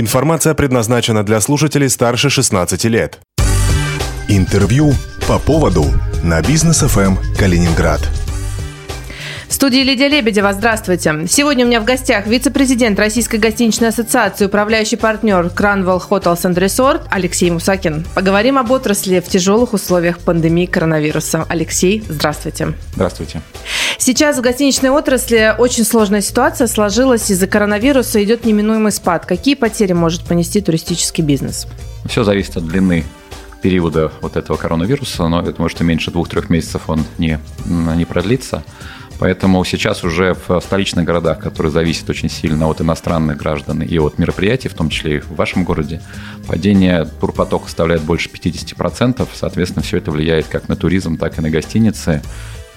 Информация предназначена для слушателей старше 16 лет. Интервью по поводу на бизнес ФМ Калининград. В студии Лидия Лебедева. Здравствуйте. Сегодня у меня в гостях вице-президент Российской гостиничной ассоциации, управляющий партнер Кранвелл Hotels and Resort Алексей Мусакин. Поговорим об отрасли в тяжелых условиях пандемии коронавируса. Алексей, здравствуйте. Здравствуйте. Сейчас в гостиничной отрасли очень сложная ситуация сложилась. Из-за коронавируса идет неминуемый спад. Какие потери может понести туристический бизнес? Все зависит от длины периода вот этого коронавируса, но это может и меньше двух-трех месяцев он не, не продлится. Поэтому сейчас уже в столичных городах, которые зависят очень сильно от иностранных граждан и от мероприятий, в том числе и в вашем городе, падение турпотока составляет больше 50%. Соответственно, все это влияет как на туризм, так и на гостиницы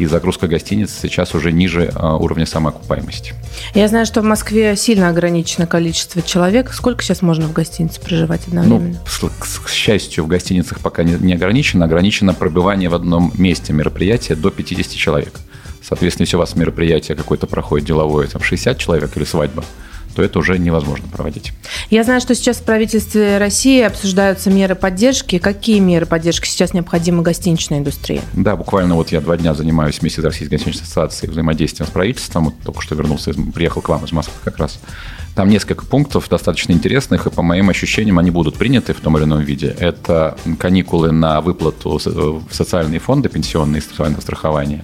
и загрузка гостиниц сейчас уже ниже а, уровня самоокупаемости. Я знаю, что в Москве сильно ограничено количество человек. Сколько сейчас можно в гостинице проживать одновременно? Ну, к, к счастью, в гостиницах пока не, не ограничено. Ограничено пробывание в одном месте мероприятия до 50 человек. Соответственно, если у вас мероприятие какое-то проходит деловое, там 60 человек или свадьба, то это уже невозможно проводить. Я знаю, что сейчас в правительстве России обсуждаются меры поддержки. Какие меры поддержки сейчас необходимы гостиничной индустрии? Да, буквально вот я два дня занимаюсь вместе с Российской гостиничной ассоциацией взаимодействием с правительством. Вот только что вернулся, приехал к вам из Москвы как раз. Там несколько пунктов достаточно интересных, и по моим ощущениям они будут приняты в том или ином виде. Это каникулы на выплату в социальные фонды, пенсионные социальное страхование,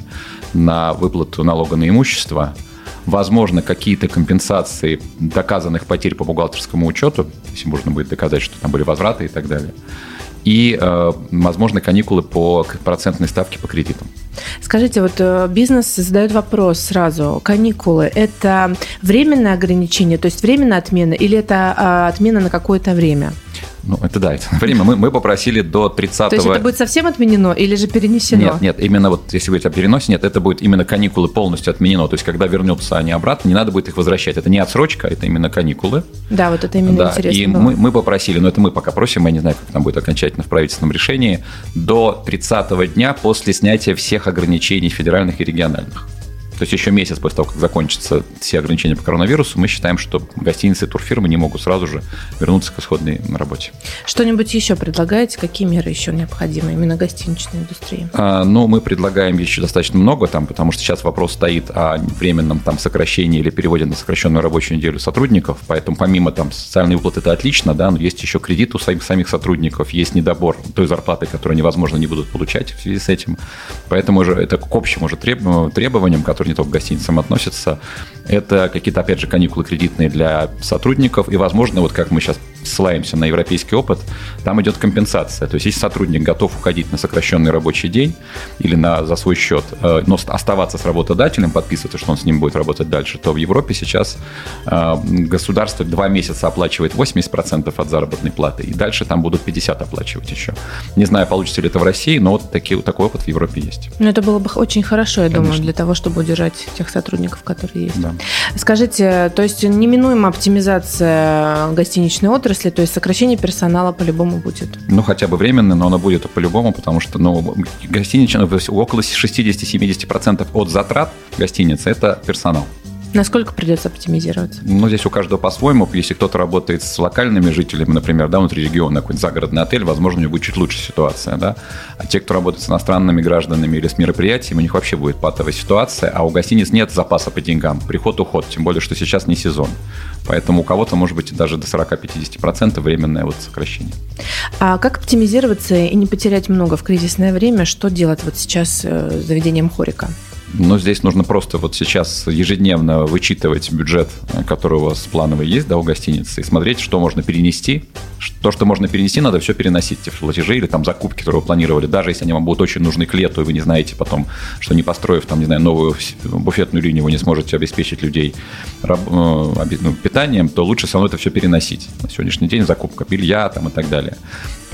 на выплату налога на имущество – возможно, какие-то компенсации доказанных потерь по бухгалтерскому учету, если можно будет доказать, что там были возвраты и так далее. И, э, возможно, каникулы по процентной ставке по кредитам. Скажите, вот э, бизнес задает вопрос сразу. Каникулы – это временное ограничение, то есть временная отмена, или это а, отмена на какое-то время? Ну, это да, это время. Мы, мы попросили до 30 То есть это будет совсем отменено или же перенесено? Нет, нет, именно вот если говорить о переносе, нет, это будет именно каникулы полностью отменено. То есть когда вернутся они обратно, не надо будет их возвращать. Это не отсрочка, это именно каникулы. Да, вот это именно да, интересно И мы, мы попросили, но это мы пока просим, я не знаю, как там будет окончательно в правительственном решении, до 30 дня после снятия всех ограничений федеральных и региональных. То есть еще месяц после того, как закончатся все ограничения по коронавирусу, мы считаем, что гостиницы и турфирмы не могут сразу же вернуться к исходной работе. Что-нибудь еще предлагаете? Какие меры еще необходимы именно гостиничной индустрии? А, ну, мы предлагаем еще достаточно много там, потому что сейчас вопрос стоит о временном там сокращении или переводе на сокращенную рабочую неделю сотрудников. Поэтому помимо там социальной выплаты это отлично, да, но есть еще кредит у самих, самих сотрудников, есть недобор той зарплаты, которую они, возможно, не будут получать в связи с этим. Поэтому же это к общим уже требованиям, которые не только к гостиницам относятся. Это какие-то, опять же, каникулы кредитные для сотрудников. И, возможно, вот как мы сейчас ссылаемся на европейский опыт, там идет компенсация. То есть, если сотрудник готов уходить на сокращенный рабочий день или на, за свой счет, э, но оставаться с работодателем, подписываться, что он с ним будет работать дальше, то в Европе сейчас э, государство два месяца оплачивает 80% от заработной платы, и дальше там будут 50 оплачивать еще. Не знаю, получится ли это в России, но вот такие, такой опыт в Европе есть. Ну, это было бы очень хорошо, я Конечно. думаю, для того, чтобы удержать тех сотрудников, которые есть. Да. Скажите, то есть неминуема оптимизация гостиничной отрасли, то есть сокращение персонала по-любому будет? Ну, хотя бы временно, но оно будет по-любому, потому что ну, гостиничная, около 60-70% от затрат гостиницы – это персонал. Насколько придется оптимизироваться? Ну, здесь у каждого по-своему. Если кто-то работает с локальными жителями, например, да, внутри региона, какой-нибудь загородный отель, возможно, у него будет чуть лучше ситуация, да. А те, кто работает с иностранными гражданами или с мероприятиями, у них вообще будет патовая ситуация, а у гостиниц нет запаса по деньгам. Приход-уход, тем более, что сейчас не сезон. Поэтому у кого-то может быть даже до 40-50% временное вот сокращение. А как оптимизироваться и не потерять много в кризисное время? Что делать вот сейчас э, заведением Хорика? Но здесь нужно просто вот сейчас ежедневно вычитывать бюджет, который у вас плановый есть, да, у гостиницы, и смотреть, что можно перенести. То, что можно перенести, надо все переносить, те платежи или там закупки, которые вы планировали, даже если они вам будут очень нужны к лету, и вы не знаете потом, что не построив там, не знаю, новую буфетную линию, вы не сможете обеспечить людей э, ну, питанием, то лучше все равно это все переносить. На сегодняшний день закупка белья там и так далее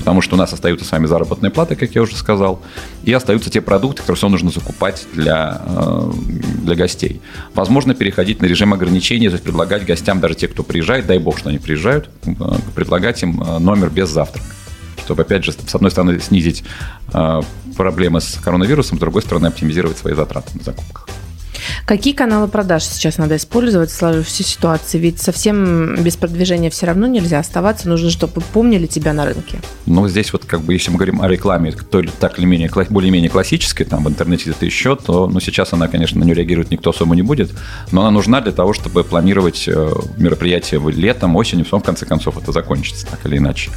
потому что у нас остаются с вами заработные платы, как я уже сказал, и остаются те продукты, которые все нужно закупать для, э, для гостей. Возможно, переходить на режим ограничений, то есть предлагать гостям, даже те, кто приезжает, дай бог, что они приезжают, э, предлагать им э, номер без завтрака чтобы, опять же, с одной стороны, снизить проблемы с коронавирусом, с другой стороны, оптимизировать свои затраты на закупках. Какие каналы продаж сейчас надо использовать в сложившейся ситуации? Ведь совсем без продвижения все равно нельзя оставаться. Нужно, чтобы помнили тебя на рынке. Ну, здесь вот как бы, если мы говорим о рекламе, то так или менее, более-менее классической, там в интернете это еще, то ну, сейчас она, конечно, на нее реагировать никто особо не будет, но она нужна для того, чтобы планировать э, мероприятия летом, осенью, в конце концов это закончится, так или иначе.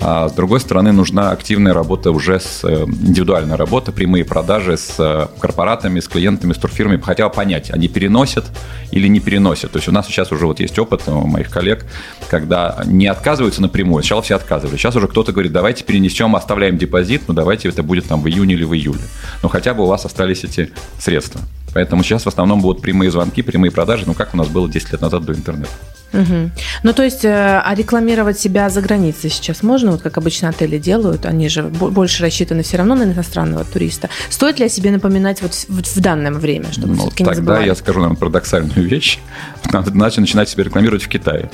А с другой стороны, нужна активная работа уже с э, индивидуальная работа, прямые продажи с э, корпоратами, с клиентами, с турфирмами, хотя бы понять, они переносят или не переносят. То есть у нас сейчас уже вот есть опыт у моих коллег, когда не отказываются напрямую. Сначала все отказывали. Сейчас уже кто-то говорит, давайте перенесем, оставляем депозит, но давайте это будет там в июне или в июле. Но хотя бы у вас остались эти средства. Поэтому сейчас в основном будут прямые звонки, прямые продажи, ну как у нас было 10 лет назад до интернета. Угу. Ну, то есть, э, а рекламировать себя за границей сейчас можно, вот как обычно отели делают, они же больше рассчитаны все равно на иностранного туриста. Стоит ли о себе напоминать вот в, в данное время, чтобы ну, все-таки не забывали? Тогда я скажу, наверное, парадоксальную вещь. Надо начинать себя рекламировать в Китае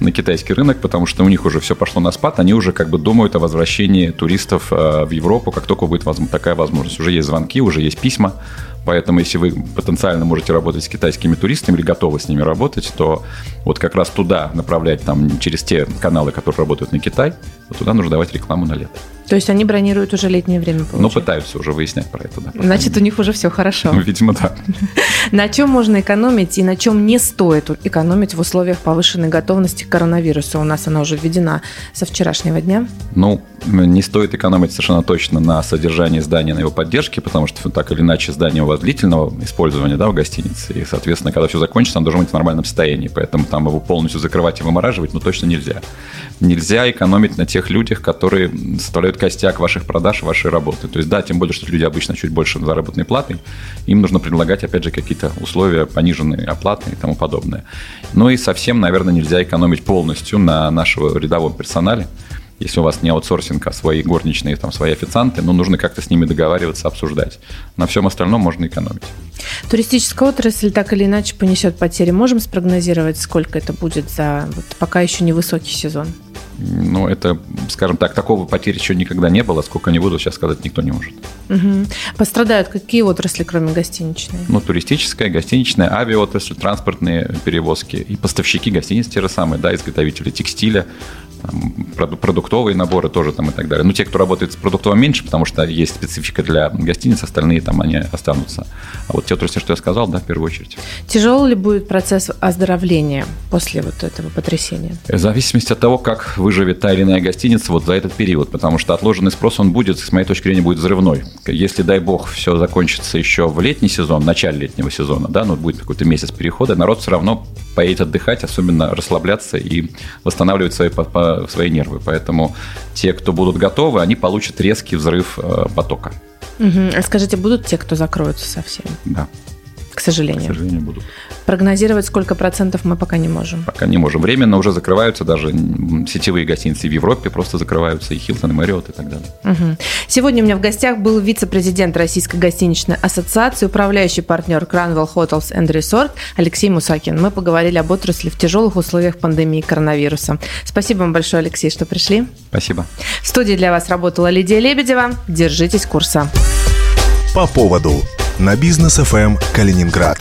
на китайский рынок, потому что у них уже все пошло на спад, они уже как бы думают о возвращении туристов э, в Европу, как только будет такая возможность. Уже есть звонки, уже есть письма Поэтому, если вы потенциально можете работать с китайскими туристами или готовы с ними работать, то вот как раз туда направлять там через те каналы, которые работают на Китай, вот туда нужно давать рекламу на лето. То есть они бронируют уже летнее время, получается? Ну, пытаются уже выяснять про это, да. Значит, у них уже все хорошо. Ну, видимо, да. На чем можно экономить и на чем не стоит экономить в условиях повышенной готовности к коронавирусу? У нас она уже введена со вчерашнего дня. Ну, не стоит экономить совершенно точно на содержании здания, на его поддержке, потому что так или иначе здание у вас длительного использования да, в гостинице, и, соответственно, когда все закончится, оно должно быть в нормальном состоянии, поэтому там его полностью закрывать и вымораживать, ну, точно нельзя. Нельзя экономить на тех людях, которые составляют костяк ваших продаж, вашей работы. То есть, да, тем более, что люди обычно чуть больше заработной платы, им нужно предлагать, опять же, какие-то условия пониженной оплаты и тому подобное. Ну и совсем, наверное, нельзя экономить полностью на нашего рядовом персонале, если у вас не аутсорсинг, а свои горничные, там, свои официанты, ну, нужно как-то с ними договариваться, обсуждать. На всем остальном можно экономить. Туристическая отрасль так или иначе понесет потери. Можем спрогнозировать, сколько это будет за вот, пока еще невысокий сезон? Ну, это, скажем так, такого потери еще никогда не было. Сколько они будут, сейчас сказать никто не может. Угу. Пострадают какие отрасли, кроме гостиничной? Ну, туристическая, гостиничная, авиаотрасль, транспортные перевозки и поставщики гостиниц те же самые, да, изготовители текстиля, там, продуктовые наборы тоже там и так далее. Ну, те, кто работает с продуктовым меньше, потому что есть специфика для гостиниц, остальные там они останутся. А вот те отрасли, что я сказал, да, в первую очередь. Тяжелый ли будет процесс оздоровления после вот этого потрясения? В зависимости от того, как выживет та или иная гостиница вот за этот период, потому что отложенный спрос, он будет, с моей точки зрения, будет взрывной. Если, дай бог, все закончится еще в летний сезон, в начале летнего сезона, да, ну, будет какой-то месяц перехода, народ все равно поедет отдыхать, особенно расслабляться и восстанавливать свои свои нервы. Поэтому те, кто будут готовы, они получат резкий взрыв э, потока. Угу. А скажите, будут те, кто закроются совсем? Да к сожалению. К сожалению, будут. Прогнозировать сколько процентов мы пока не можем. Пока не можем. Временно уже закрываются даже сетевые гостиницы в Европе, просто закрываются и Хилтон, и Мэриот и так далее. Угу. Сегодня у меня в гостях был вице-президент Российской гостиничной ассоциации, управляющий партнер Cranwell Hotels and Resort Алексей Мусакин. Мы поговорили об отрасли в тяжелых условиях пандемии коронавируса. Спасибо вам большое, Алексей, что пришли. Спасибо. В студии для вас работала Лидия Лебедева. Держитесь курса. По поводу на бизнес ФМ Калининград.